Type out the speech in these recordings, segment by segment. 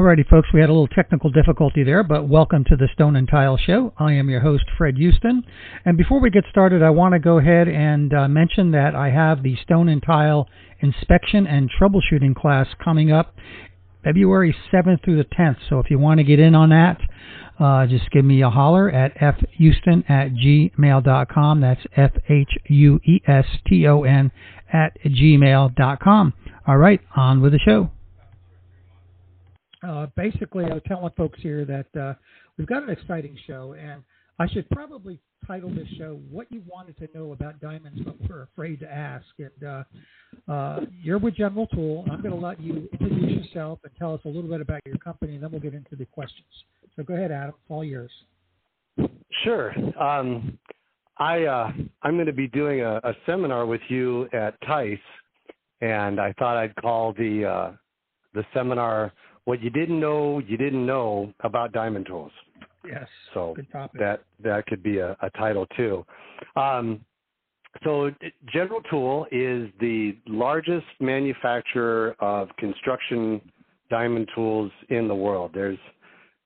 Alrighty, folks, we had a little technical difficulty there, but welcome to the Stone and Tile Show. I am your host, Fred Hueston. And before we get started, I want to go ahead and uh, mention that I have the Stone and Tile inspection and troubleshooting class coming up February 7th through the 10th. So if you want to get in on that, uh, just give me a holler at fhueston at gmail.com. That's F H U E S T O N at gmail.com. All right, on with the show uh, basically, I was telling folks here that uh, we've got an exciting show, and I should probably title this show "What You Wanted to Know About Diamonds But Were Afraid to Ask." And uh, uh, you're with General Tool. I'm going to let you introduce yourself and tell us a little bit about your company, and then we'll get into the questions. So go ahead, Adam. It's all yours. Sure. Um, I uh, I'm going to be doing a, a, seminar with you at TISE, and I thought I'd call the uh, the seminar what you didn't know you didn't know about diamond tools. Yes. So that that could be a, a title too. Um, so General Tool is the largest manufacturer of construction diamond tools in the world. There's,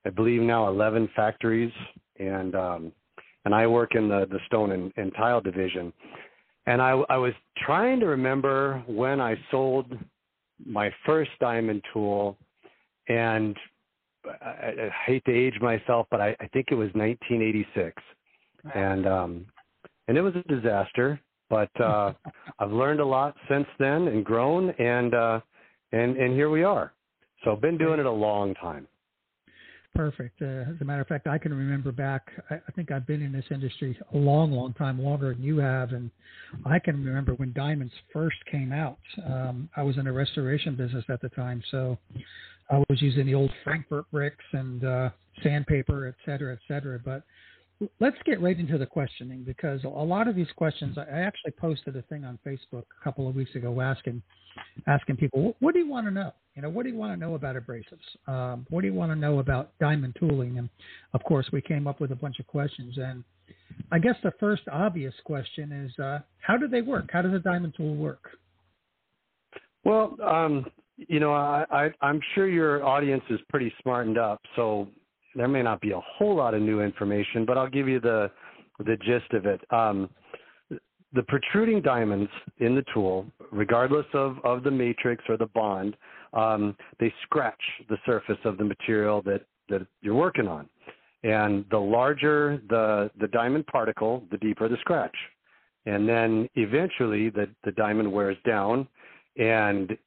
I believe now 11 factories, and um, and I work in the the stone and, and tile division. And I, I was trying to remember when I sold my first diamond tool and I, I hate to age myself, but I, I think it was 1986, and um, and it was a disaster. But uh, I've learned a lot since then and grown, and uh, and and here we are. So I've been doing it a long time. Perfect. Uh, as a matter of fact, I can remember back. I, I think I've been in this industry a long, long time, longer than you have, and I can remember when diamonds first came out. Um, I was in a restoration business at the time, so I was using the old Frankfurt bricks and uh, sandpaper, et cetera, et cetera. But let's get right into the questioning because a lot of these questions, I actually posted a thing on Facebook a couple of weeks ago asking asking people, what do you want to know? You know, what do you want to know about abrasives? Um, what do you want to know about diamond tooling? And of course, we came up with a bunch of questions. And I guess the first obvious question is, uh, how do they work? How does a diamond tool work? Well, um, you know, I, I, I'm sure your audience is pretty smartened up, so there may not be a whole lot of new information, but I'll give you the the gist of it. Um, the protruding diamonds in the tool, regardless of, of the matrix or the bond, um, they scratch the surface of the material that, that you're working on. And the larger the, the diamond particle, the deeper the scratch. And then eventually the, the diamond wears down and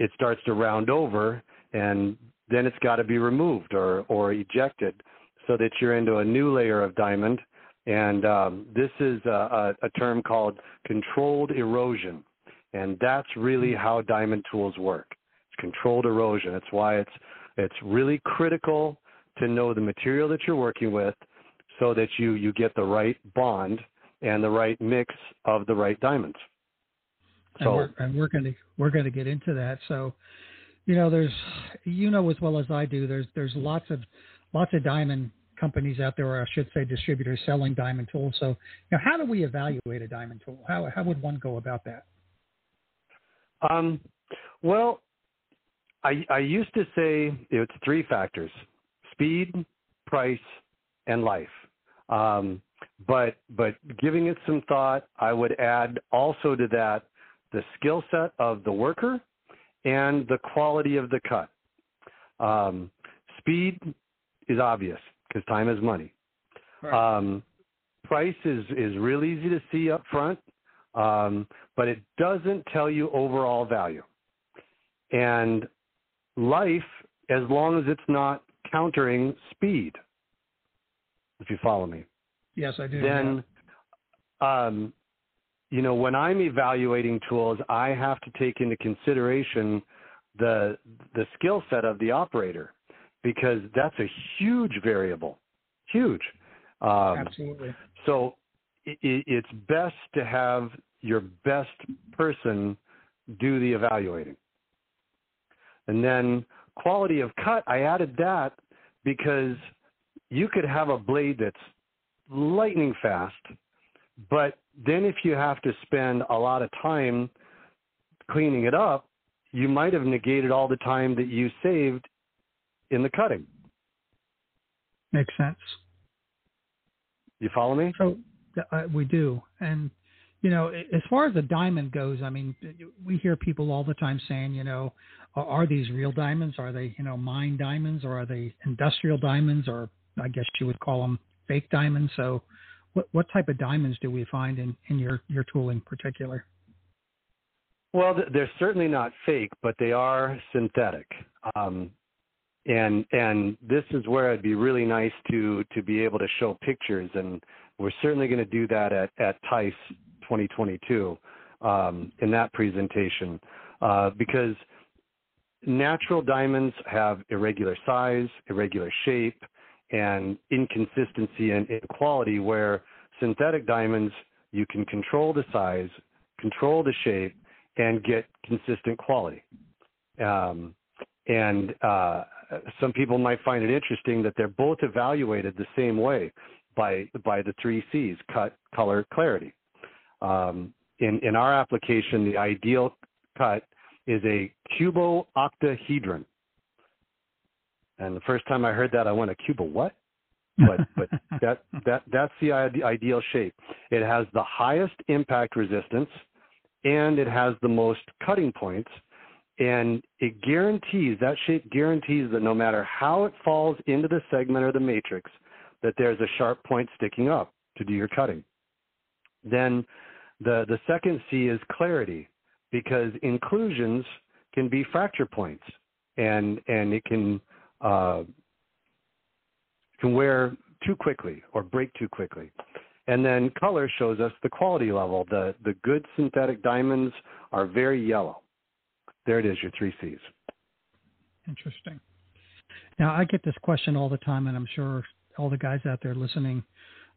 it starts to round over and then it's got to be removed or, or ejected so that you're into a new layer of diamond. And um, this is a, a, a term called controlled erosion. And that's really how diamond tools work. It's controlled erosion. That's why it's, it's really critical to know the material that you're working with so that you, you get the right bond and the right mix of the right diamonds. So, and we're, and we're going to we're going to get into that. So, you know, there's you know as well as I do. There's there's lots of lots of diamond companies out there, or I should say distributors selling diamond tools. So, you know, how do we evaluate a diamond tool? How how would one go about that? Um, well, I I used to say it's three factors: speed, price, and life. Um, but but giving it some thought, I would add also to that the skill set of the worker and the quality of the cut. Um, speed is obvious because time is money. Right. Um, price is, is real easy to see up front, um, but it doesn't tell you overall value. and life as long as it's not countering speed. If you follow me. Yes, I do. Then, um, you know, when I'm evaluating tools, I have to take into consideration the the skill set of the operator because that's a huge variable, huge. Um, Absolutely. So it, it's best to have your best person do the evaluating. And then quality of cut, I added that because you could have a blade that's lightning fast, but then if you have to spend a lot of time cleaning it up, you might have negated all the time that you saved in the cutting. Makes sense. You follow me? So uh, we do, and you know, as far as the diamond goes, I mean, we hear people all the time saying, you know, are these real diamonds? Are they, you know, mine diamonds, or are they industrial diamonds, or I guess you would call them fake diamonds? So, what what type of diamonds do we find in in your your tool in particular? Well, they're certainly not fake, but they are synthetic. Um, and and this is where it'd be really nice to to be able to show pictures, and we're certainly going to do that at at TISE 2022 um, in that presentation uh, because natural diamonds have irregular size, irregular shape, and inconsistency in, in quality. Where synthetic diamonds you can control the size, control the shape, and get consistent quality. Um, and uh, some people might find it interesting that they're both evaluated the same way by by the three C's: cut, color, clarity. Um, in in our application, the ideal cut is a cubo-octahedron. And the first time I heard that, I went, "A cubo what?" But but that that that's the ideal shape. It has the highest impact resistance and it has the most cutting points. And it guarantees, that shape guarantees that no matter how it falls into the segment or the matrix, that there's a sharp point sticking up to do your cutting. Then the, the second C is clarity, because inclusions can be fracture points and, and it can, uh, can wear too quickly or break too quickly. And then color shows us the quality level. The, the good synthetic diamonds are very yellow. There it is, your three C's. Interesting. Now, I get this question all the time, and I'm sure all the guys out there listening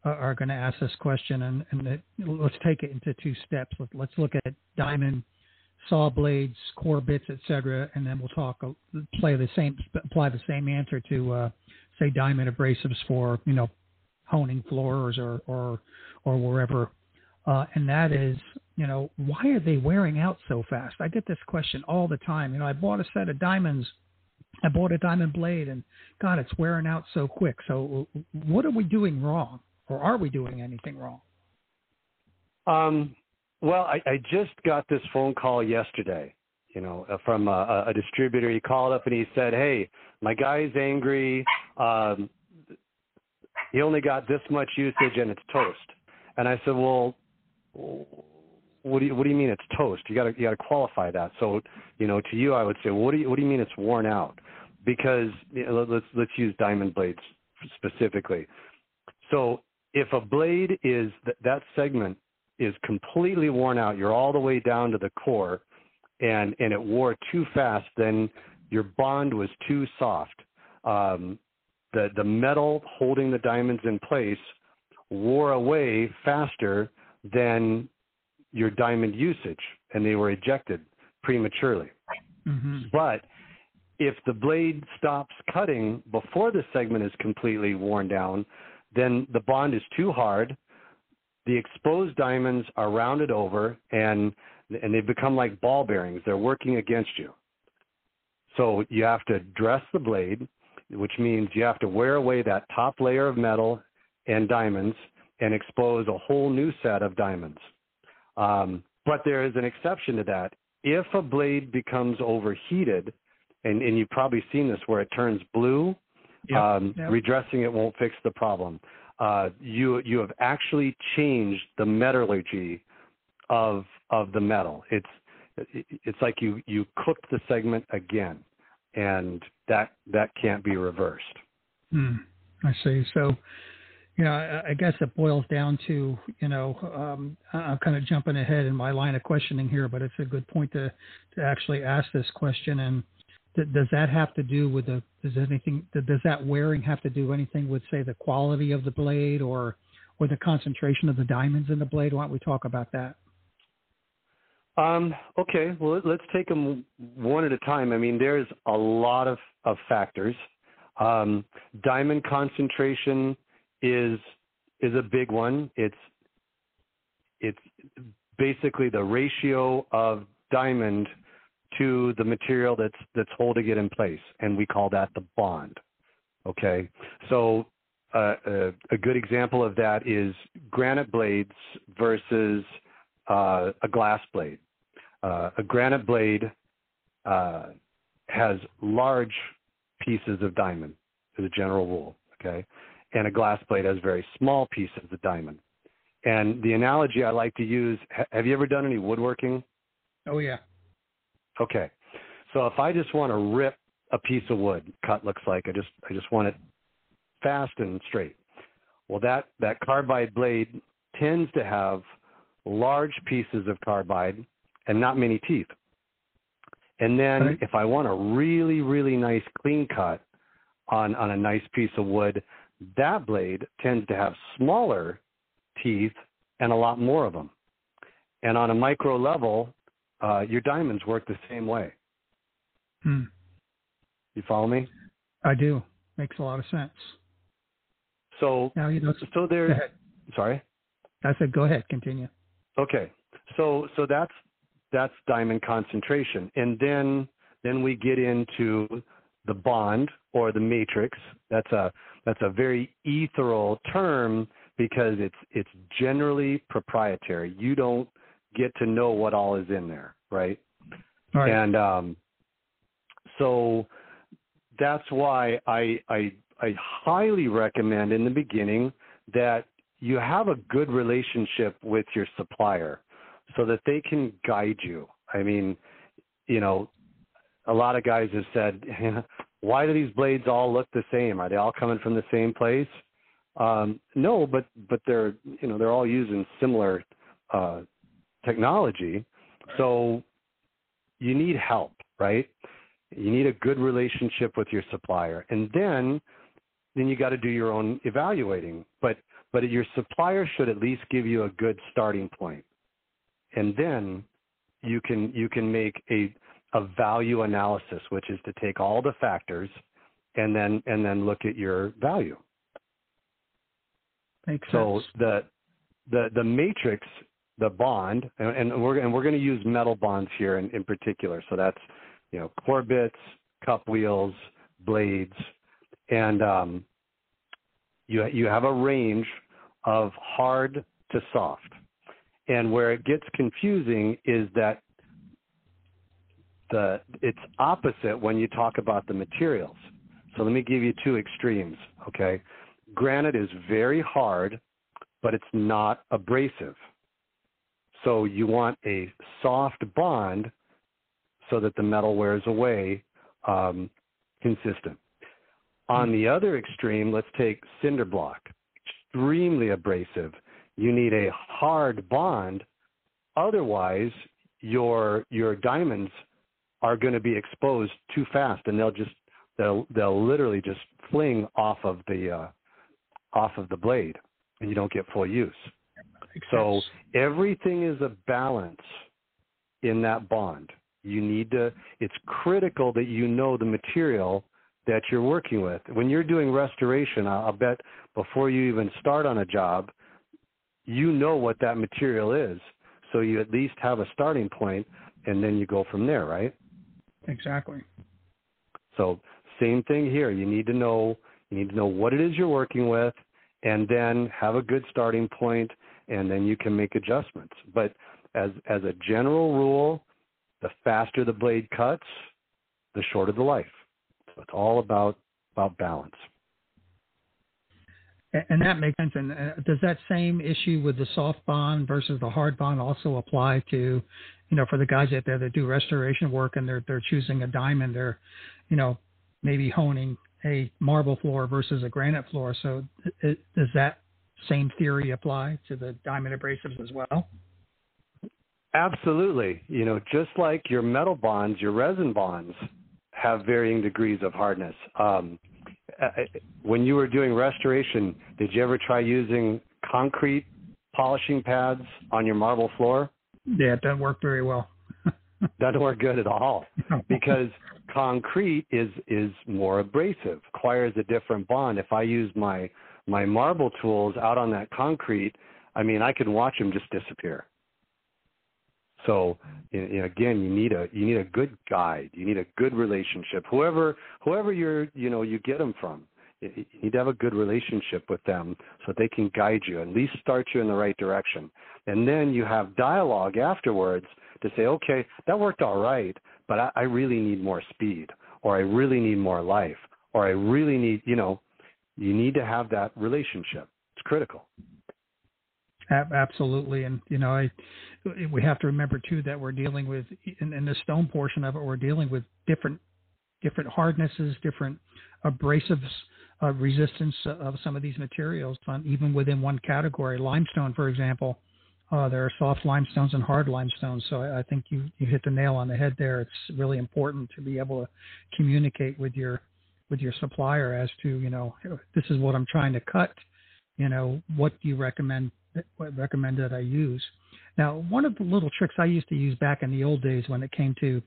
are, are going to ask this question. And, and it, let's take it into two steps. Let's look at diamond saw blades, core bits, etc., and then we'll talk, play the same, apply the same answer to, uh, say, diamond abrasives for you know honing floors or or or wherever. Uh, and that is, you know, why are they wearing out so fast? I get this question all the time. You know, I bought a set of diamonds, I bought a diamond blade, and God, it's wearing out so quick. So, what are we doing wrong, or are we doing anything wrong? Um, well, I, I just got this phone call yesterday. You know, uh, from a, a distributor. He called up and he said, "Hey, my guy's angry. Um, he only got this much usage and it's toast. And I said, well, what do you what do you mean it's toast? You got to you got to qualify that. So you know, to you, I would say, what do you what do you mean it's worn out? Because you know, let's let's use diamond blades specifically. So if a blade is th- that segment is completely worn out, you're all the way down to the core, and and it wore too fast, then your bond was too soft. Um, the the metal holding the diamonds in place wore away faster than your diamond usage, and they were ejected prematurely. Mm-hmm. But if the blade stops cutting before the segment is completely worn down, then the bond is too hard. The exposed diamonds are rounded over and and they become like ball bearings. They're working against you. So you have to dress the blade which means you have to wear away that top layer of metal and diamonds and expose a whole new set of diamonds. Um, but there is an exception to that. If a blade becomes overheated, and, and you've probably seen this where it turns blue, yep, um, yep. redressing it won't fix the problem. Uh, you you have actually changed the metallurgy of of the metal. It's it's like you you cooked the segment again, and that that can't be reversed. Hmm. I see. So, you know, I, guess it boils down to, you know, um, I'm kind of jumping ahead in my line of questioning here, but it's a good point to to actually ask this question. And does that have to do with the does anything does that wearing have to do anything with say the quality of the blade or or the concentration of the diamonds in the blade? Why don't we talk about that? Um, okay, well, let's take them one at a time. I mean, there's a lot of, of factors. Um, diamond concentration is is a big one. It's it's basically the ratio of diamond to the material that's that's holding it in place, and we call that the bond. Okay, so uh, a, a, good example of that is granite blades versus uh, a glass blade. Uh, a granite blade uh, has large pieces of diamond, as a general rule. Okay, and a glass blade has very small pieces of diamond. And the analogy I like to use: Have you ever done any woodworking? Oh yeah. Okay, so if I just want to rip a piece of wood, cut looks like I just I just want it fast and straight. Well, that that carbide blade tends to have large pieces of carbide and not many teeth. And then right. if I want a really, really nice clean cut on, on a nice piece of wood, that blade tends to have smaller teeth and a lot more of them. And on a micro level, uh, your diamonds work the same way. Hmm. You follow me? I do. Makes a lot of sense. So now you know. So there. Sorry. I said, go ahead. Continue. Okay. So so that's that's diamond concentration, and then then we get into the bond or the matrix. That's a that's a very ethereal term because it's it's generally proprietary. You don't get to know what all is in there, right? right. And um, so that's why I, I I highly recommend in the beginning that you have a good relationship with your supplier so that they can guide you. I mean, you know, a lot of guys have said, why do these blades all look the same? Are they all coming from the same place? Um, no, but but they're you know they're all using similar uh, technology, so you need help, right? You need a good relationship with your supplier, and then then you got to do your own evaluating. But but your supplier should at least give you a good starting point, and then you can you can make a a value analysis, which is to take all the factors and then and then look at your value. Makes so sense. the the the matrix, the bond, and, and we're and we're going to use metal bonds here in, in particular. So that's you know core bits, cup wheels, blades, and um, you you have a range of hard to soft. And where it gets confusing is that the it's opposite when you talk about the materials. So let me give you two extremes, okay? Granite is very hard, but it's not abrasive. So you want a soft bond so that the metal wears away um, consistent. On the other extreme, let's take cinder block, extremely abrasive. You need a hard bond, otherwise your your diamonds are going to be exposed too fast, and they'll just they'll they'll literally just fling off of the uh, off of the blade, and you don't get full use. So everything is a balance in that bond. You need to. It's critical that you know the material that you're working with. When you're doing restoration, I'll bet before you even start on a job, you know what that material is. So you at least have a starting point, and then you go from there, right? Exactly. So same thing here. You need to know you need to know what it is you're working with, and then have a good starting point, and then you can make adjustments. But as as a general rule, the faster the blade cuts, the shorter the life. So it's all about about balance. And that makes sense. And uh, does that same issue with the soft bond versus the hard bond also apply to, you know, for the guys out there that do restoration work and they're they're choosing a diamond, they're, you know, maybe honing a marble floor versus a granite floor. So it, does that same theory apply to the diamond abrasives as well? Absolutely. You know, just like your metal bonds, your resin bonds have varying degrees of hardness. Um, uh, when you were doing restoration, did you ever try using concrete polishing pads on your marble floor? Yeah, it doesn't work very well. doesn't work good at all because concrete is is more abrasive, requires a different bond. If I use my my marble tools out on that concrete, I mean, I can watch them just disappear. So you know, again, you need a you need a good guide. You need a good relationship. Whoever whoever you're you know you get them from, you need to have a good relationship with them so they can guide you, at least start you in the right direction. And then you have dialogue afterwards to say, okay, that worked all right, but I, I really need more speed, or I really need more life, or I really need you know, you need to have that relationship. It's critical. Absolutely, and you know, I we have to remember too that we're dealing with in, in the stone portion of it, we're dealing with different different hardnesses, different abrasives, uh, resistance of some of these materials, even within one category. Limestone, for example, uh, there are soft limestones and hard limestones. So I, I think you you hit the nail on the head there. It's really important to be able to communicate with your with your supplier as to you know this is what I'm trying to cut. You know what do you recommend recommend that I use. Now, one of the little tricks I used to use back in the old days when it came to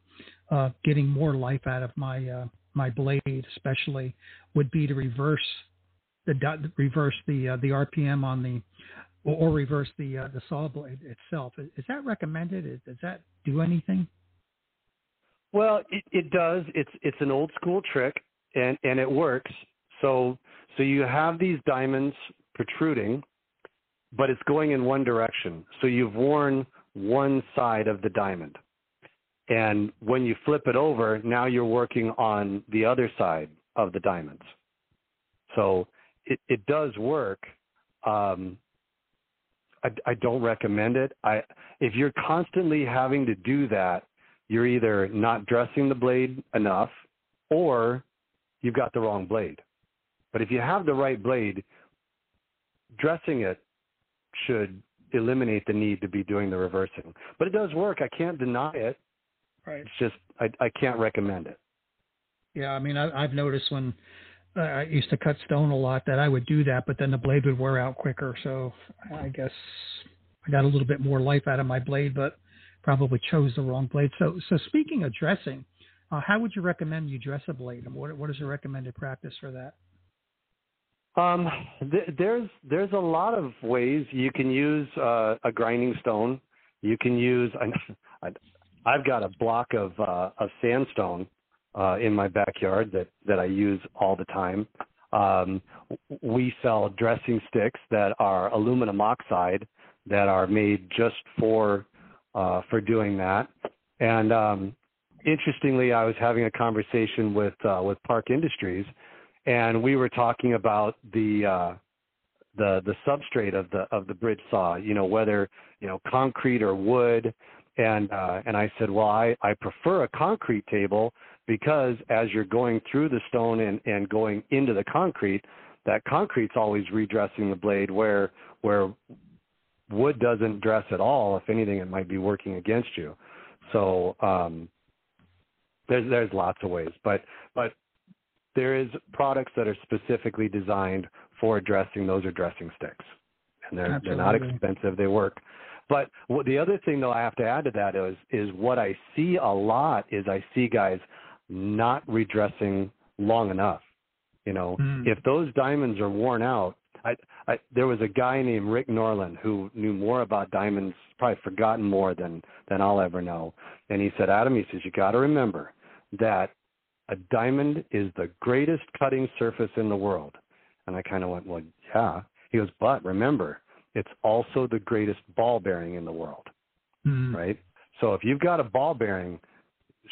uh, getting more life out of my uh, my blade, especially, would be to reverse the reverse the uh, the RPM on the or, reverse the uh, the saw blade itself. Is that recommended? Does that do anything? Well, it, it does. It's it's an old school trick, and and it works. So so you have these diamonds protruding but it's going in one direction. So you've worn one side of the diamond. And when you flip it over, now you're working on the other side of the diamonds. So it, it does work. Um, I, I don't recommend it. I, if you're constantly having to do that, you're either not dressing the blade enough or you've got the wrong blade. But if you have the right blade, dressing it should eliminate the need to be doing the reversing. But it does work. I can't deny it. Right. It's just I, I can't recommend it. Yeah, I mean I, I've noticed when uh, I used to cut stone a lot that I would do that, but then the blade would wear out quicker. So I guess I got a little bit more life out of my blade, but probably chose the wrong blade. So so speaking of dressing, uh, how would you recommend you dress a blade, what what is your recommended practice for that? Um, th- there's there's a lot of ways you can use uh, a grinding stone. You can use I, I've got a block of uh, of sandstone uh, in my backyard that that I use all the time. Um, we sell dressing sticks that are aluminum oxide that are made just for uh, for doing that. And um, interestingly, I was having a conversation with uh, with Park Industries and we were talking about the uh, the the substrate of the of the bridge saw. You know whether you know concrete or wood, and uh, and I said, well, I I prefer a concrete table because as you're going through the stone and and going into the concrete, that concrete's always redressing the blade where where wood doesn't dress at all. If anything, it might be working against you. So um, there's there's lots of ways, but but there is products that are specifically designed for dressing. Those are dressing sticks, and they're Absolutely. they're not expensive. They work. But what, the other thing, though, I have to add to that is is what I see a lot is I see guys not redressing long enough. You know, mm. if those diamonds are worn out, I, I there was a guy named Rick Norland who knew more about diamonds, probably forgotten more than than I'll ever know. And he said, Adam, he says you got to remember that a diamond is the greatest cutting surface in the world. And I kind of went, well, yeah. He goes, but remember, it's also the greatest ball bearing in the world, mm-hmm. right? So if you've got a ball bearing,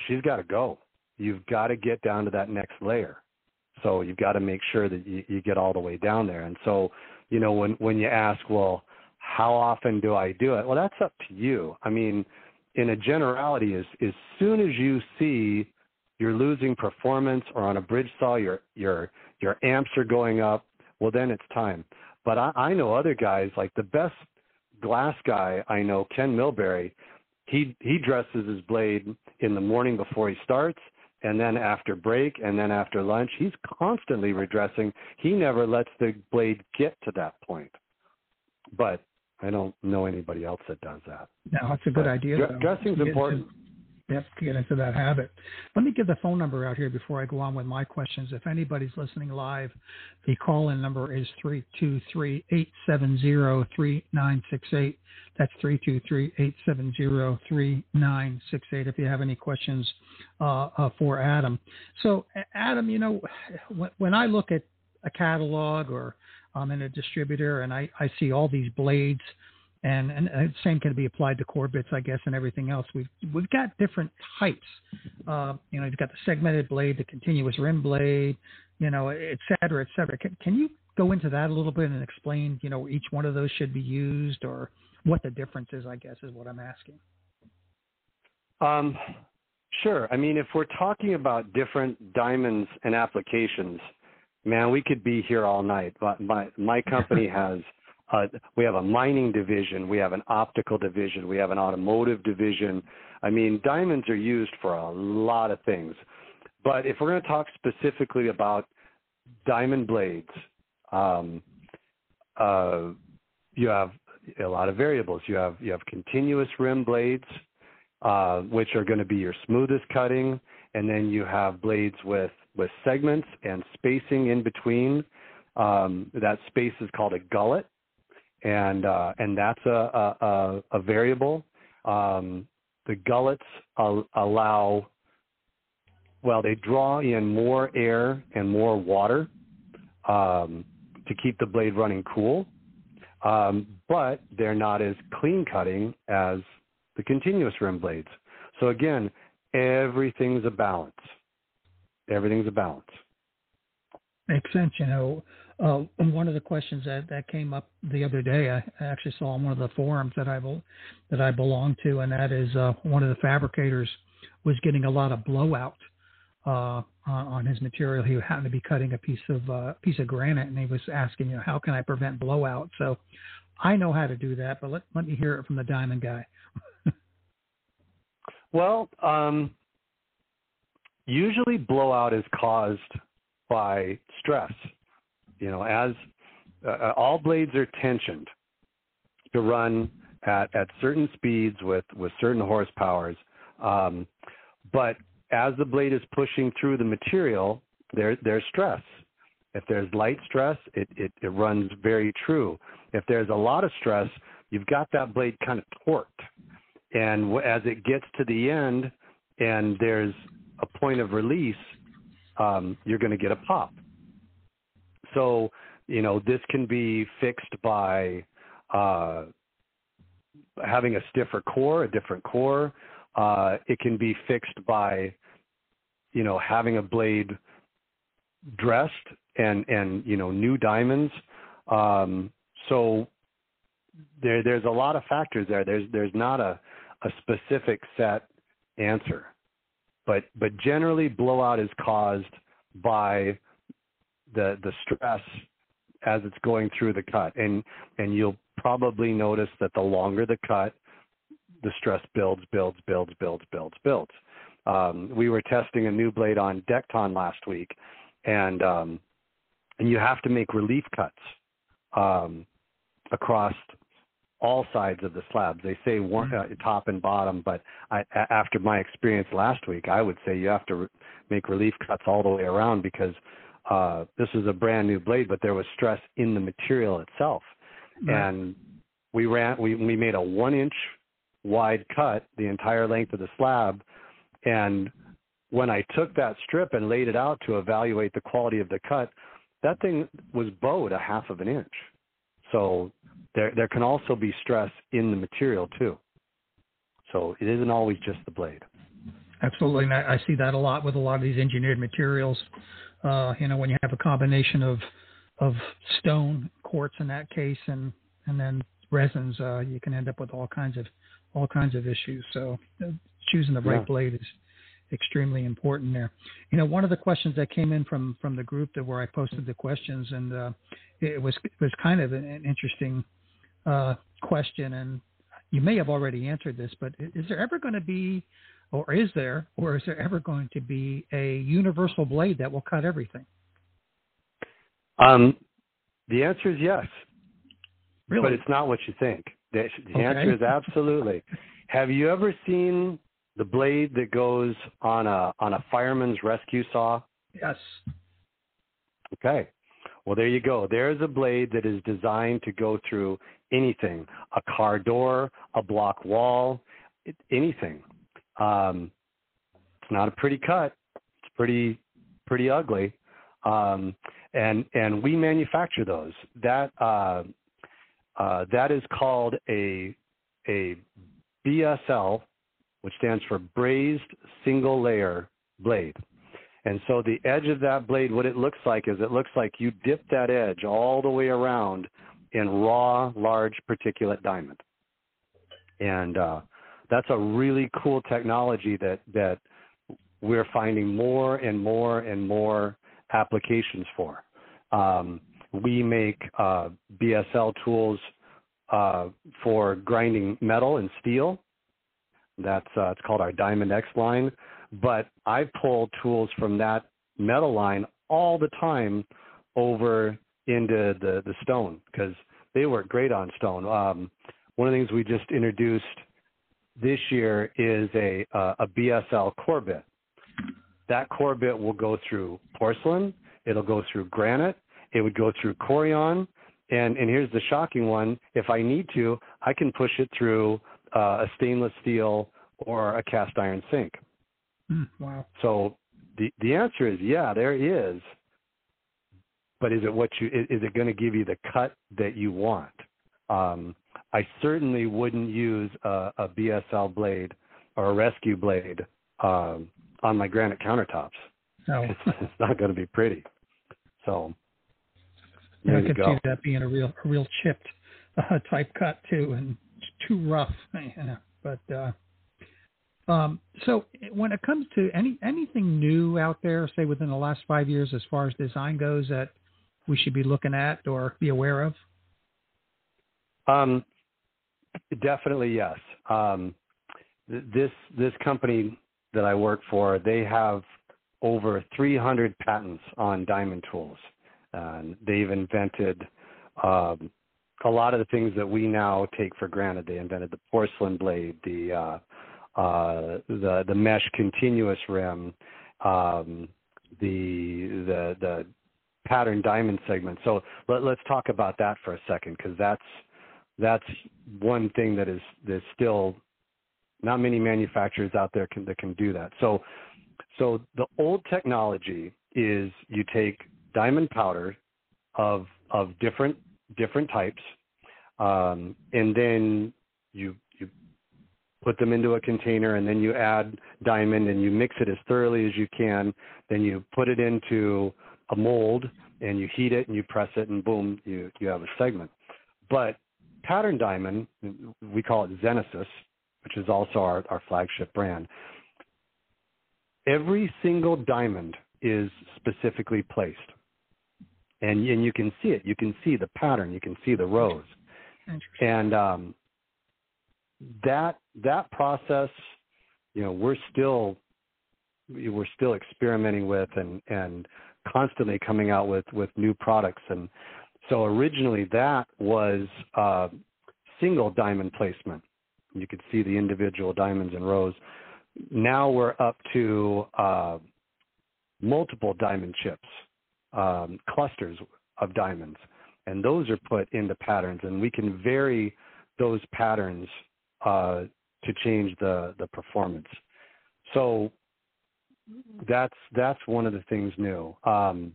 she's got to go. You've got to get down to that next layer. So you've got to make sure that you, you get all the way down there. And so, you know, when when you ask, well, how often do I do it? Well, that's up to you. I mean, in a generality, as as soon as you see you're losing performance, or on a bridge saw your your your amps are going up, well, then it's time. But I, I know other guys like the best glass guy I know, Ken Milbury. He he dresses his blade in the morning before he starts, and then after break, and then after lunch. He's constantly redressing. He never lets the blade get to that point. But I don't know anybody else that does that. No, that's a good but idea. Dr- dressing's important. To get into that habit. Let me give the phone number out here before I go on with my questions. If anybody's listening live, the call in number is 323 870 3968. That's 323 870 3968 if you have any questions uh, uh, for Adam. So, Adam, you know, when I look at a catalog or I'm in a distributor and I, I see all these blades and and the same can be applied to core bits, I guess, and everything else. We've we've got different types. Uh, you know, you've got the segmented blade, the continuous rim blade, you know, et cetera, et cetera. Can, can you go into that a little bit and explain, you know, each one of those should be used or what the difference is? I guess is what I'm asking. Um, sure. I mean, if we're talking about different diamonds and applications, man, we could be here all night. But my my company has uh, we have a mining division, we have an optical division, we have an automotive division. I mean, diamonds are used for a lot of things. But if we're going to talk specifically about diamond blades, um, uh, you have a lot of variables. You have you have continuous rim blades, uh, which are going to be your smoothest cutting, and then you have blades with with segments and spacing in between. Um, that space is called a gullet, and uh, and that's a a, a variable. Um, the gullets al- allow well, they draw in more air and more water um, to keep the blade running cool, um, but they're not as clean cutting as the continuous rim blades. So again, everything's a balance. Everything's a balance. Makes sense. You know, uh, one of the questions that, that came up the other day, I actually saw on one of the forums that I that I belong to, and that is uh, one of the fabricators was getting a lot of blowout uh, on his material. He happened to be cutting a piece of uh, piece of granite, and he was asking, you know, how can I prevent blowout? So I know how to do that, but let let me hear it from the diamond guy. well, um, usually blowout is caused by stress you know, as uh, uh, all blades are tensioned to run at, at certain speeds with, with certain horsepowers. Um, but as the blade is pushing through the material, there, there's stress. If there's light stress, it, it, it runs very true. If there's a lot of stress, you've got that blade kind of torqued. And as it gets to the end and there's a point of release, um, you're going to get a pop. So, you know, this can be fixed by uh, having a stiffer core, a different core. Uh, it can be fixed by, you know, having a blade dressed and and you know new diamonds. Um, so there there's a lot of factors there. There's there's not a a specific set answer, but but generally blowout is caused by the the stress as it's going through the cut, and and you'll probably notice that the longer the cut, the stress builds, builds, builds, builds, builds, builds. Um, we were testing a new blade on Dekton last week, and um, and you have to make relief cuts um, across all sides of the slabs. They say one, mm-hmm. uh, top and bottom, but I, after my experience last week, I would say you have to re- make relief cuts all the way around because uh, this is a brand new blade, but there was stress in the material itself. Right. And we ran, we, we made a one inch wide cut the entire length of the slab. And when I took that strip and laid it out to evaluate the quality of the cut, that thing was bowed a half of an inch. So there, there can also be stress in the material too. So it isn't always just the blade. Absolutely. And I, I see that a lot with a lot of these engineered materials Uh, you know, when you have a combination of of stone quartz in that case, and and then resins, uh, you can end up with all kinds of all kinds of issues. So uh, choosing the right Yeah. blade is extremely important there. You know, one of the questions that came in from from the group that where I posted the questions, and uh, it was it was kind of an, an interesting uh, question, and you may have already answered this, but is there ever going to be, or is there, or is there ever going to be a universal blade that will cut everything? Um, the answer is yes, Really? but it's not what you think. The, the Okay. answer is absolutely. Have you ever seen the blade that goes on a on a fireman's rescue saw? yes. Okay. Well, there you go. There's a blade that is designed to go through anything a car door, a block wall, anything. Um, it's not a pretty cut. It's pretty, pretty ugly. Um, and, and we manufacture those. That, uh, uh, that is called a, a BSL, which stands for brazed single layer blade. And so the edge of that blade, what it looks like is it looks like you dip that edge all the way around in raw, large particulate diamond. And uh, that's a really cool technology that that we're finding more and more and more applications for. Um, we make uh, BSL tools uh, for grinding metal and steel. That's uh, it's called our Diamond X line but I pull tools from that metal line all the time over into the the stone because they work great on stone. Um, one of the things we just introduced this year is a uh, a BSL core bit. That core bit will go through porcelain. It'll go through granite. It would go through corian. And and here's the shocking one: if I need to, I can push it through uh, a stainless steel or a cast iron sink. Mm, wow. So the the answer is yeah, there is. But is it what you is, is it going to give you the cut that you want? Um, I certainly wouldn't use a, a BSL blade or a rescue blade um, on my granite countertops. No. It's, it's not going to be pretty. So there I you could see that being a real, a real chipped uh, type cut too, and too rough. Know, but uh, um, so when it comes to any anything new out there, say within the last five years, as far as design goes, that we should be looking at or be aware of. Um, definitely yes. Um, th- this this company that I work for, they have over 300 patents on diamond tools, and they've invented um, a lot of the things that we now take for granted. They invented the porcelain blade, the uh, uh, the the mesh continuous rim, um, the the the pattern diamond segment. So let, let's talk about that for a second because that's that's one thing that is there's still not many manufacturers out there can, that can do that. So so the old technology is you take diamond powder of of different different types, um, and then you you put them into a container, and then you add diamond, and you mix it as thoroughly as you can. Then you put it into a mold, and you heat it, and you press it, and boom, you you have a segment. But pattern diamond, we call it Zenesis, which is also our, our flagship brand. Every single diamond is specifically placed. And, and you can see it. You can see the pattern. You can see the rows. And um, that that process, you know, we're still we're still experimenting with and and constantly coming out with with new products. And so originally that was uh, single diamond placement. You could see the individual diamonds in rows. Now we're up to uh, multiple diamond chips, um, clusters of diamonds, and those are put into patterns, and we can vary those patterns uh, to change the the performance. So that's that's one of the things new. Um,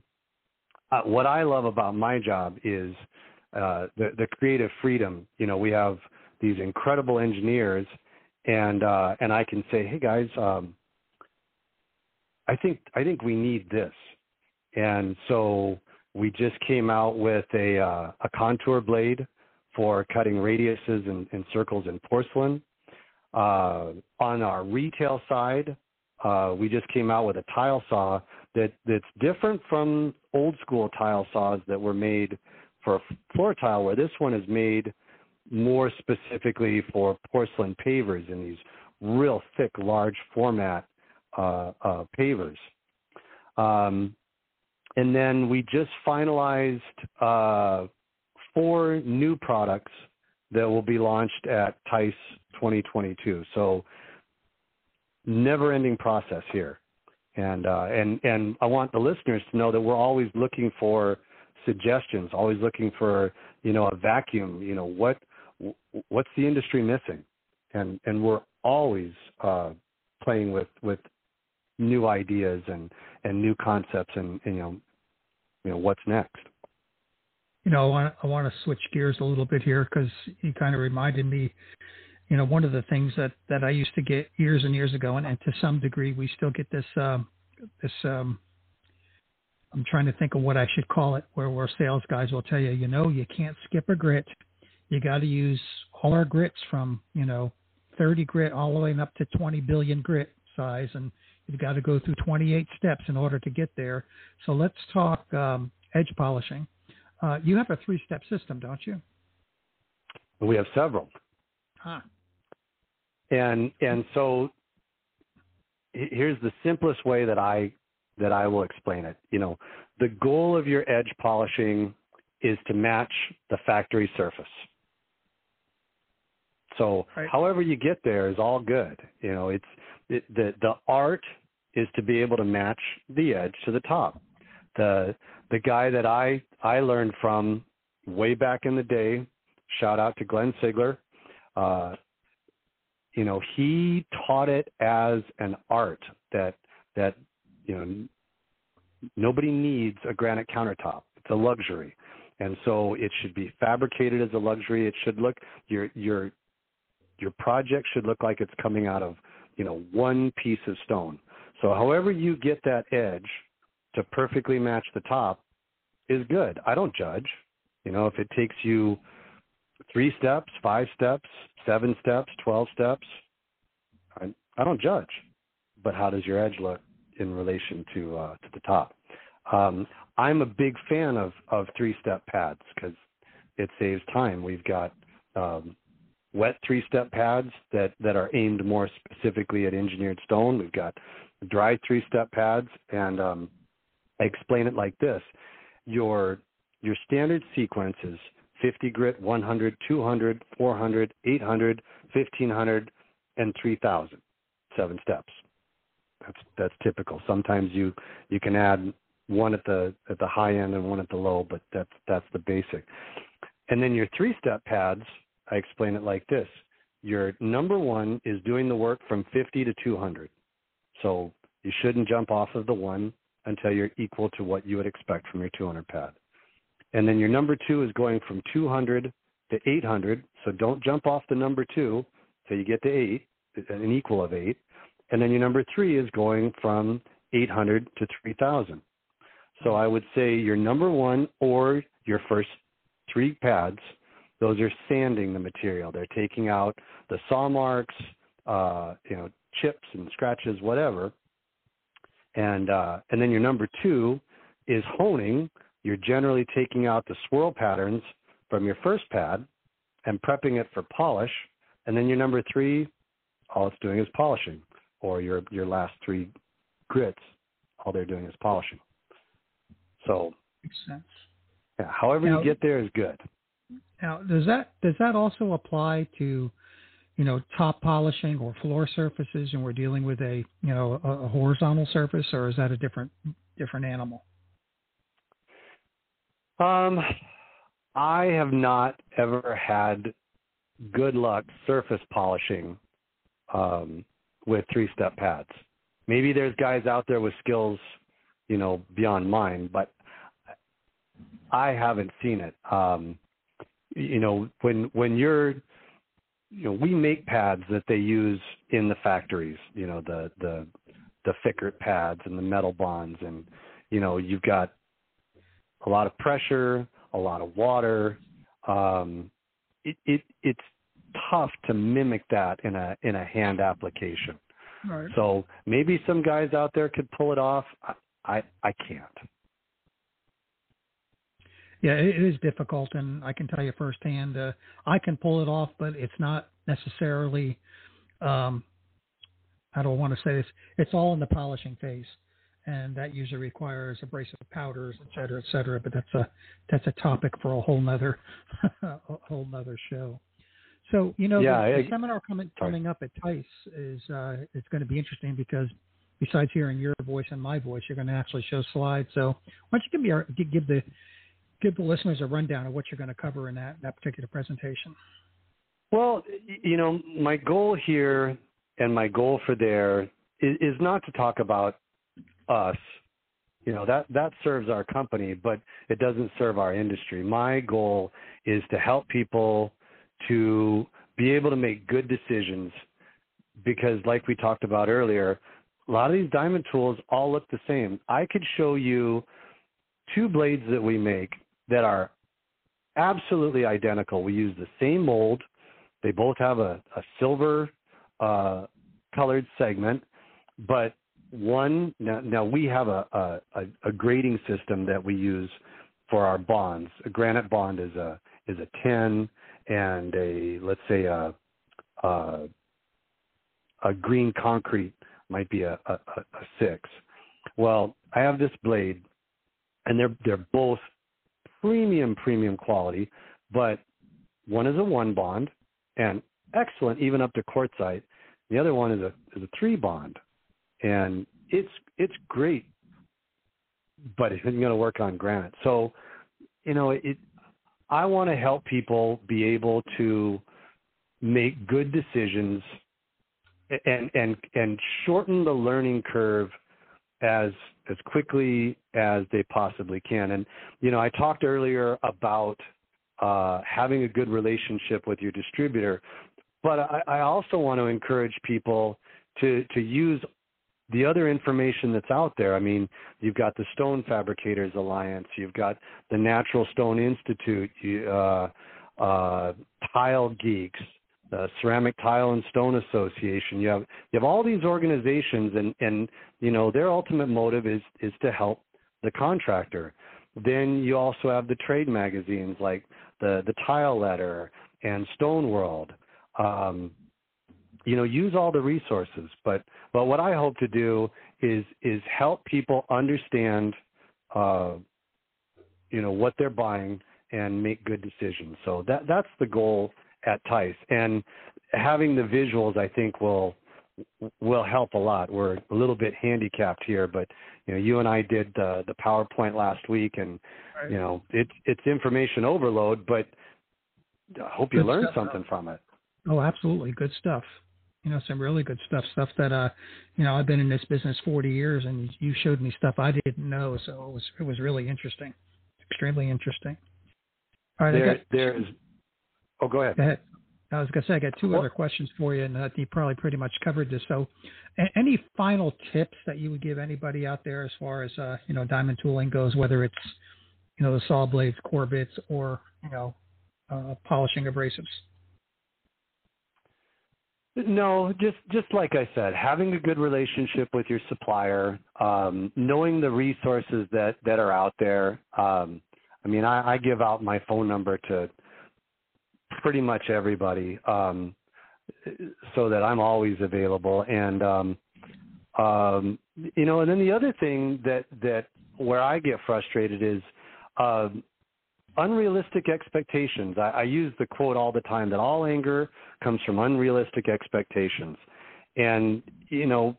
uh, what I love about my job is uh, the the creative freedom. You know, we have these incredible engineers, and uh, and I can say, hey guys, um, I think I think we need this, and so we just came out with a uh, a contour blade for cutting radiuses and, and circles in porcelain. Uh, on our retail side, uh, we just came out with a tile saw that that's different from old school tile saws that were made for floor tile, where this one is made more specifically for porcelain pavers in these real thick, large format uh, uh, pavers. Um, and then we just finalized uh, four new products that will be launched at TISE 2022. So, never-ending process here, and uh, and and I want the listeners to know that we're always looking for suggestions, always looking for you know a vacuum. You know what what's the industry missing, and and we're always uh, playing with with new ideas and and new concepts and, and you know you know what's next you know, I want, I want to switch gears a little bit here because you kind of reminded me, you know, one of the things that, that I used to get years and years ago, and, and to some degree we still get this, um, this, um, I'm trying to think of what I should call it, where, where sales guys will tell you, you know, you can't skip a grit. You got to use all our grits from, you know, 30 grit all the way up to 20 billion grit size. And you've got to go through 28 steps in order to get there. So let's talk um, edge polishing. Uh, you have a three-step system, don't you? We have several. Huh. And and so here's the simplest way that I that I will explain it. You know, the goal of your edge polishing is to match the factory surface. So right. however you get there is all good. You know, it's it, the the art is to be able to match the edge to the top. The the guy that I I learned from way back in the day. Shout out to Glenn Sigler. Uh, you know, he taught it as an art that that you know nobody needs a granite countertop. It's a luxury, and so it should be fabricated as a luxury. It should look your your your project should look like it's coming out of you know one piece of stone. So however you get that edge to perfectly match the top is good. I don't judge. You know, if it takes you three steps, five steps, seven steps, 12 steps, I, I don't judge. But how does your edge look in relation to uh, to the top? Um, I'm a big fan of, of three step pads because it saves time. We've got um, wet three step pads that, that are aimed more specifically at engineered stone. We've got dry three step pads, and um, I explain it like this: your your standard sequence is 50 grit, 100, 200, 400, 800, 1500, and 3000. Seven steps. That's that's typical. Sometimes you you can add one at the at the high end and one at the low, but that's that's the basic. And then your three step pads, I explain it like this. Your number one is doing the work from 50 to 200. So you shouldn't jump off of the one until you're equal to what you would expect from your 200 pad. And then your number two is going from 200 to 800. So don't jump off the number two till you get to eight, an equal of eight. And then your number three is going from 800 to 3000. So I would say your number one or your first three pads, those are sanding the material. They're taking out the saw marks, uh, you know, chips and scratches, whatever, and uh, and then your number two is honing. You're generally taking out the swirl patterns from your first pad and prepping it for polish. And then your number three, all it's doing is polishing. Or your your last three grits, all they're doing is polishing. So makes sense. Yeah, however now, you get there is good. Now, does that does that also apply to you know, top polishing or floor surfaces, and we're dealing with a, you know, a, a horizontal surface, or is that a different different animal? Um, I have not ever had good luck surface polishing um, with three-step pads. Maybe there's guys out there with skills, you know, beyond mine, but I haven't seen it. Um, you know, when when you're you know, we make pads that they use in the factories, you know, the the the Fickert pads and the metal bonds and you know you've got a lot of pressure, a lot of water. Um, it, it it's tough to mimic that in a in a hand application. Right. So maybe some guys out there could pull it off. I I, I can't. Yeah, it is difficult, and I can tell you firsthand. Uh, I can pull it off, but it's not necessarily. Um, I don't want to say this. It's all in the polishing phase, and that usually requires abrasive powders, et cetera, et cetera. But that's a that's a topic for a whole nother a whole nother show. So you know, yeah, the, the I, seminar coming coming up at TISE is uh, it's going to be interesting because besides hearing your voice and my voice, you're going to actually show slides. So why don't you give me our, give the give the listeners a rundown of what you're going to cover in that, that particular presentation. Well, you know, my goal here and my goal for there is, is not to talk about us. You know, that, that serves our company, but it doesn't serve our industry. My goal is to help people to be able to make good decisions because like we talked about earlier, a lot of these diamond tools all look the same. I could show you two blades that we make that are absolutely identical. We use the same mold. They both have a, a silver uh, colored segment, but one now, now we have a, a, a grading system that we use for our bonds. A granite bond is a is a 10 and a let's say a a, a green concrete might be a, a, a six. Well, I have this blade, and they're they're both premium, premium quality, but one is a one bond and excellent even up to quartzite. The other one is a is a three bond, and it's it's great, but it isn't going to work on granite. So, you know, it. I want to help people be able to make good decisions and and and shorten the learning curve as as quickly as they possibly can. And you know, I talked earlier about uh, having a good relationship with your distributor, but I, I also want to encourage people to to use the other information that's out there. I mean, you've got the Stone Fabricators Alliance, you've got the Natural Stone Institute, you, uh, uh, Tile Geeks, the Ceramic Tile and Stone Association. You have you have all these organizations, and and you know their ultimate motive is is to help the contractor. Then you also have the trade magazines like the the Tile Letter and Stone World. Um, you know, use all the resources. But but what I hope to do is is help people understand, uh, you know, what they're buying and make good decisions. So that that's the goal at TISE, and having the visuals, I think, will will help a lot. We're a little bit handicapped here, but you know, you and I did the the PowerPoint last week, and right. you know, it's it's information overload, but I hope you learned something from it. Oh, absolutely, good stuff. You know, some really good stuff. Stuff that uh, you know, I've been in this business 40 years, and you showed me stuff I didn't know, so it was it was really interesting, extremely interesting. all right there, got, there's Oh, go ahead. Go ahead. I was going to say, I got two well, other questions for you, and uh, you probably pretty much covered this. So, any final tips that you would give anybody out there as far as uh, you know diamond tooling goes, whether it's you know the saw blades, core bits, or you know uh, polishing abrasives? No, just just like I said, having a good relationship with your supplier, um, knowing the resources that that are out there. Um, I mean, I, I give out my phone number to pretty much everybody, um, so that I'm always available. And um, um, you know, and then the other thing that that where I get frustrated is uh, unrealistic expectations. I, I use the quote all the time that all anger comes from unrealistic expectations, and you know,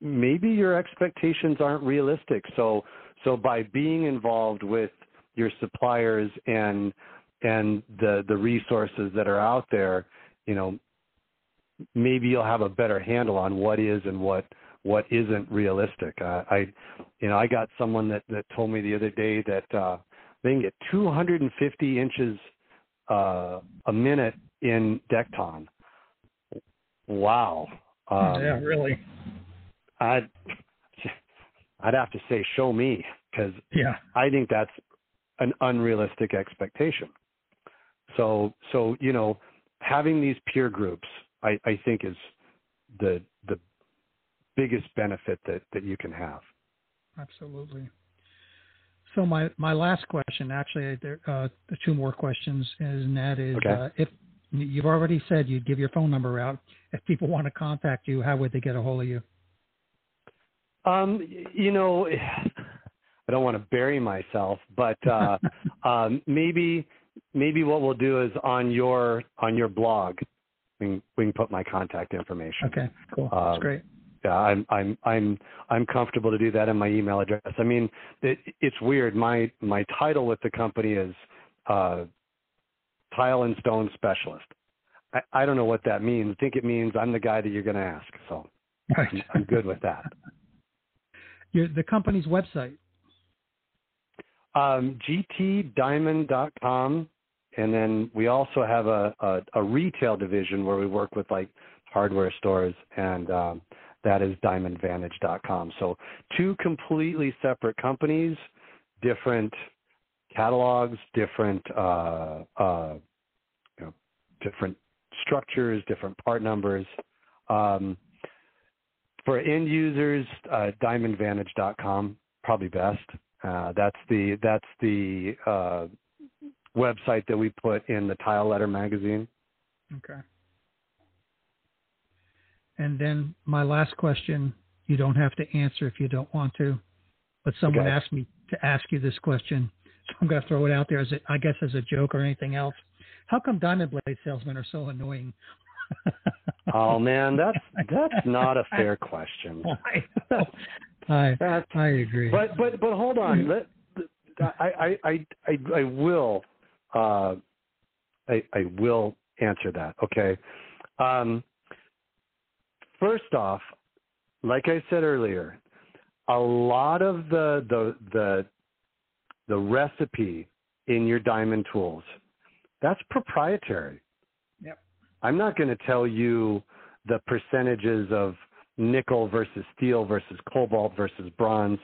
maybe your expectations aren't realistic. So so by being involved with your suppliers and and the the resources that are out there, you know, maybe you'll have a better handle on what is and what what isn't realistic. Uh, I, you know, I got someone that that told me the other day that uh, they can get 250 inches uh, a minute in Dekton. Wow. Um, yeah, really. I'd I'd have to say, show me, because Yeah. I think that's an unrealistic expectation. So, so you know, having these peer groups, I, I think, is the the biggest benefit that that you can have. Absolutely. So my my last question, actually, there uh, the two more questions, is, and that is, Okay. uh, if you've already said you'd give your phone number out, if people want to contact you, how would they get a hold of you? Um, you know, I don't want to bury myself, but uh, um, maybe maybe what we'll do is on your on your blog, we can, we can put my contact information. Okay, cool. Um, That's great. Yeah, I'm I'm I'm I'm comfortable to do that in my email address. I mean, it, it's weird. My my title with the company is uh, tile and stone specialist. I, I don't know what that means. I think it means I'm the guy that you're going to ask. So Right. I'm, I'm good with that. Your, the company's website. Um, GTDiamond.com, and then we also have a, a a retail division where we work with like hardware stores, and um, that is DiamondVantage.com. So two completely separate companies, different catalogs, different uh, uh, you know, different structures, different part numbers. Um, for end users, uh, DiamondVantage.com probably best. Uh, that's the that's the uh, website that we put in the Tile Letter magazine. Okay. And then my last question, you don't have to answer if you don't want to, but someone Okay. asked me to ask you this question, so I'm going to throw it out there as a, I guess as a joke or anything else. How come diamond blade salesmen are so annoying? Oh man, that's that's not a fair question. I I agree. but but but hold on. Let, I, I I I I will uh, I I will answer that. Okay. Um, first off, like I said earlier, a lot of the the the the recipe in your diamond tools that's proprietary. Yep. I'm not going to tell you the percentages of nickel versus steel versus cobalt versus bronze.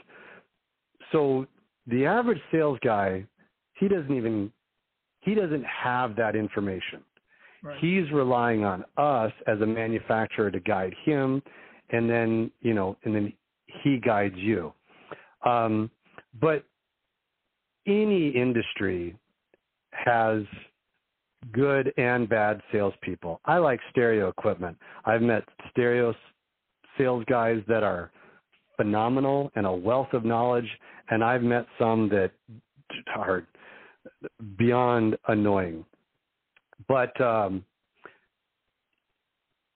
So the average sales guy, he doesn't even he doesn't have that information. Right. He's relying on us as a manufacturer to guide him and then, you know, and then he guides you. Um, but any industry has good and bad salespeople. I like stereo equipment. I've met stereo sales guys that are phenomenal and a wealth of knowledge, and I've met some that are beyond annoying. But um,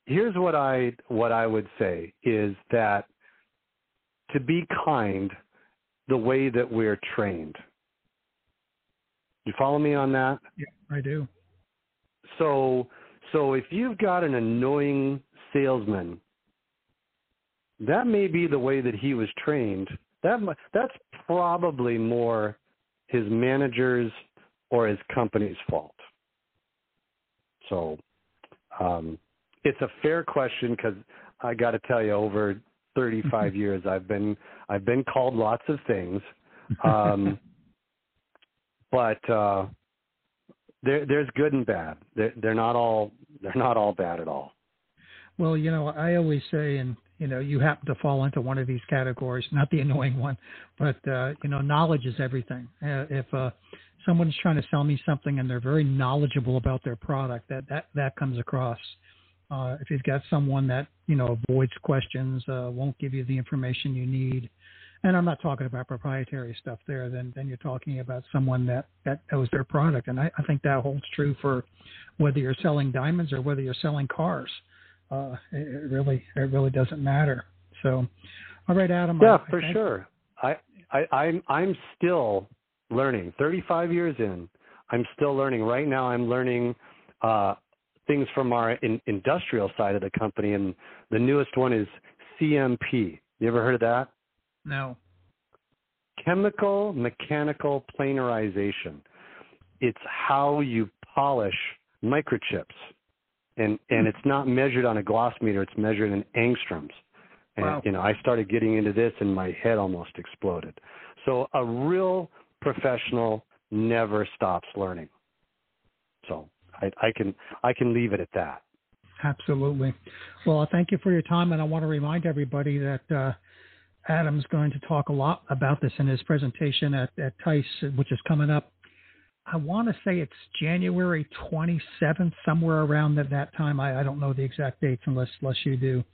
here's what I what I would say is that to be kind, the way that we're trained. You follow me on that? I do. So so if you've got an annoying salesman, that may be the way that he was trained. That that's probably more his manager's or his company's fault. So um, it's a fair question because I got to tell you, over 35 years, I've been I've been called lots of things, um, but uh, there, there's good and bad. They're, they're not all they're not all bad at all. Well, you know, I always say, and you know, you happen to fall into one of these categories, not the annoying one, but uh, you know, knowledge is everything. Uh, if uh, someone's trying to sell me something and they're very knowledgeable about their product, that that that comes across. Uh, if you've got someone that you know avoids questions, uh, won't give you the information you need, and I'm not talking about proprietary stuff there, then then you're talking about someone that that knows their product, and I, I think that holds true for whether you're selling diamonds or whether you're selling cars uh, it, it really it really doesn't matter. So, all right, Adam. Yeah, I- I for sure. I, I I'm I'm still learning. 35 years in, I'm still learning. Right now, I'm learning uh, things from our in, industrial side of the company, and the newest one is CMP. You ever heard of that? No. Chemical mechanical planarization. It's how you polish microchips, and and it's not measured on a gloss meter. It's measured in angstroms. And Wow. you know, I started getting into this, and my head almost exploded. So a real professional never stops learning. So I, I can I can leave it at that. Absolutely. Well, I thank you for your time, and I want to remind everybody that uh, Adam's going to talk a lot about this in his presentation at, at TISE, which is coming up. I want to say it's January 27th, somewhere around that, that time. I, I don't know the exact dates unless unless you do.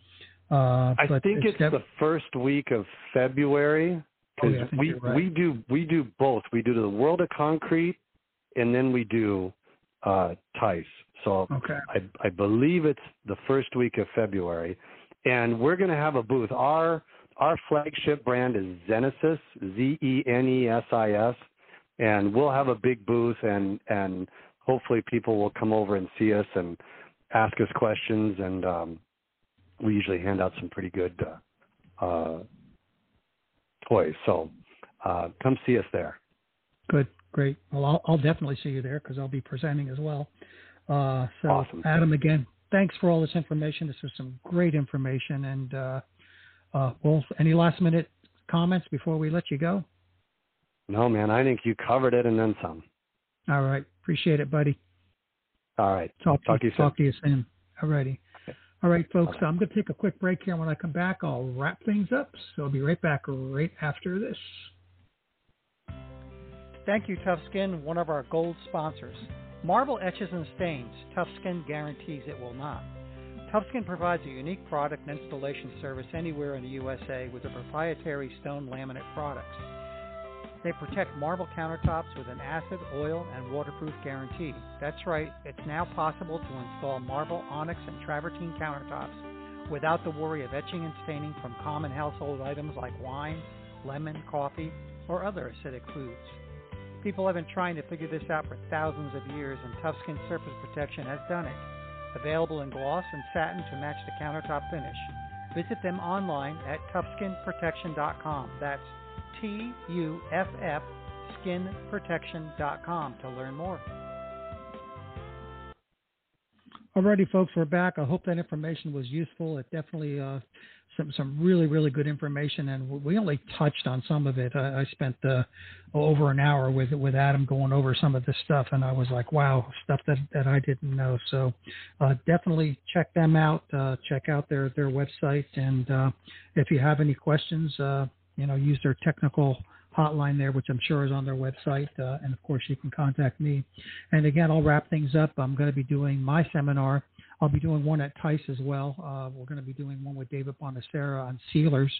Uh, I think it's, def- the first week of February Oh, because yeah, we right. we do we do both. We do the World of Concrete, and then we do uh, TISE. So okay. I, I believe it's the first week of February, and we're going to have a booth. Our our flagship brand is Zenesis, Z E N E S I S, and we'll have a big booth, and and hopefully people will come over and see us and ask us questions, and um, we usually hand out some pretty good uh, uh, toys. So uh, come see us there. Good, great. Well, I'll, I'll definitely see you there because I'll be presenting as well. Uh, so, Awesome. Adam, again, thanks for all this information. This was some great information. And, uh, uh, well, any last minute comments before we let you go? No, man, I think you covered it and then some. All right. Appreciate it, buddy. All right. Talk, Talk to you soon. talk to you soon. All righty. All right, folks. I'm going to take a quick break here. When I come back, I'll wrap things up. So I'll be right back right after this. Thank you, Tough Skin, one of our gold sponsors. Marble etches and stains. Tough Skin guarantees it will not. TuffSkin provides a unique product and installation service anywhere in the USA with their proprietary stone laminate products. They protect marble countertops with an acid, oil, and waterproof guarantee. That's right, it's now possible to install marble, onyx, and travertine countertops without the worry of etching and staining from common household items like wine, lemon, coffee, or other acidic foods. People have been trying to figure this out for thousands of years, and TuffSkin Surface Protection has done it. Available in gloss and satin to match the countertop finish. Visit them online at tuffskinprotection.com. That's T U F F skinprotection.com to learn more. Alrighty, folks, we're back. I hope that information was useful. It definitely uh, some some really really good information, and we only touched on some of it. I, I spent uh, over an hour with with Adam going over some of this stuff, and I was like, wow, stuff that that I didn't know. So uh, definitely check them out. Uh, check out their their website, and uh, if you have any questions, uh, you know, use their technical hotline there, which I'm sure is on their website. Uh, and of course, you can contact me. And again, I'll wrap things up. I'm going to be doing my seminar. I'll be doing one at TISE as well. Uh, we're going to be doing one with David Bonacera on sealers,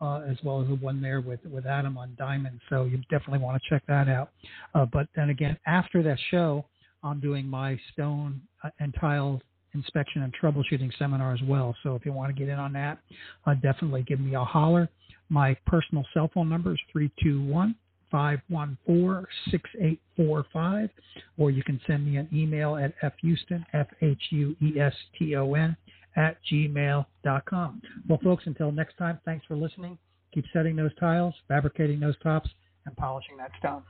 uh, as well as the one there with, with Adam on diamonds. So you definitely want to check that out. Uh, but then again, after that show, I'm doing my stone uh, and tile inspection and troubleshooting seminar as well. So if you want to get in on that, uh, definitely give me a holler. My personal cell phone number is 321 514 6845, or you can send me an email at fhueston, F H U E S T O N, at gmail.com. Well, folks, until next time, thanks for listening. Keep setting those tiles, fabricating those tops, and polishing that stone.